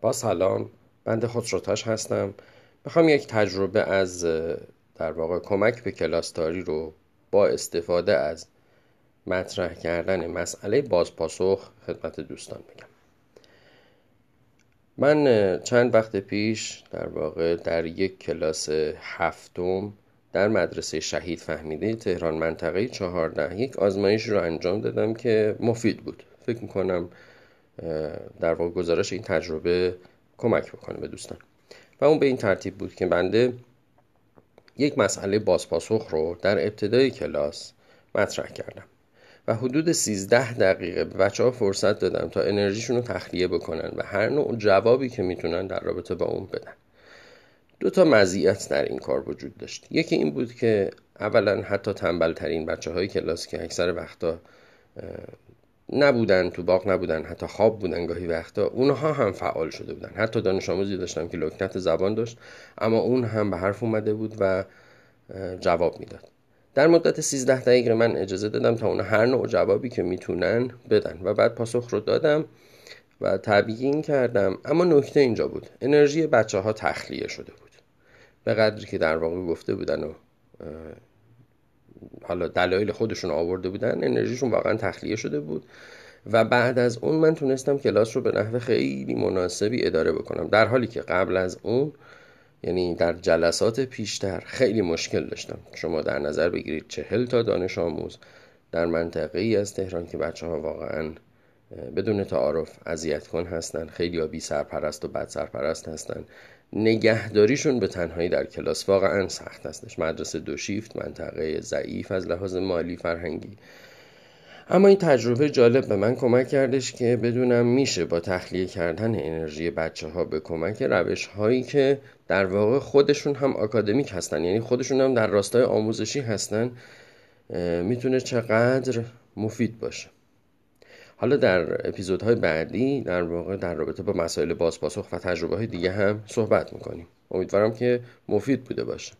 با سلام بنده خسروتاش هستم. می‌خوام یک تجربه از در واقع کمک به کلاستاری رو با استفاده از مطرح کردن مسئله بازپاسخ خدمت دوستان بگم. من چند وقت پیش در واقع در یک کلاس هفتم در مدرسه شهید فهمیده تهران منطقه چهارده یک آزمایش رو انجام دادم که مفید بود. فکر می‌کنم در واقع گزارش این تجربه کمک بکنه به دوستان. و اون به این ترتیب بود که بنده یک مسئله بازپاسخ رو در ابتدای کلاس مطرح کردم و حدود 13 دقیقه به بچه ها فرصت دادم تا انرژیشون رو تخلیه بکنن و هر نوع جوابی که می‌تونن در رابطه با اون بدن. دو تا مزیت در این کار وجود داشت. یکی این بود که اولا حتی تنبل ترین بچه های کلاس که اکثر وقتا نبودن تو باغ نبودن حتی خواب بودن گاهی وقتا اونها هم فعال شده بودن. حتی دانش آموزی داشتم که لکنت زبان داشت اما اون هم به حرف اومده بود و جواب می‌داد. در مدت 13 دقیقه من اجازه دادم تا اون هر نوع جوابی که می‌تونن بدن و بعد پاسخ رو دادم و تبیین کردم. اما نکته اینجا بود. انرژی بچه ها تخلیه شده بود. به قدری که در واقع گفته بودن و حالا دلایل خودشون آورده بودن انرژیشون واقعا تخلیه شده بود. و بعد از اون من تونستم کلاس رو به نحو خیلی مناسبی اداره بکنم. در حالی که قبل از اون یعنی در جلسات پیشتر خیلی مشکل داشتم. شما در نظر بگیرید چهل تا دانش آموز در منطقه ای از تهران که بچه ها واقعا بدون تعارف اذیت کن هستن خیلی ها بی سرپرست و بد سرپرست هستن. نگهداریشون به تنهایی در کلاس واقعا سخت هستش مدرسه دو شیفت منطقه ضعیف از لحاظ مالی فرهنگی. اما این تجربه جالب به من کمک کردش که بدونم میشه با تخلیه کردن انرژی بچه ها به کمک روش هایی که در واقع خودشون هم آکادمیک هستن یعنی خودشون هم در راستای آموزشی هستن می‌تونه چقدر مفید باشه. حالا در اپیزودهای بعدی در واقع در رابطه با مسائل بازپاسخ و تجربه های دیگه هم صحبت می‌کنیم. امیدوارم که مفید بوده باشه.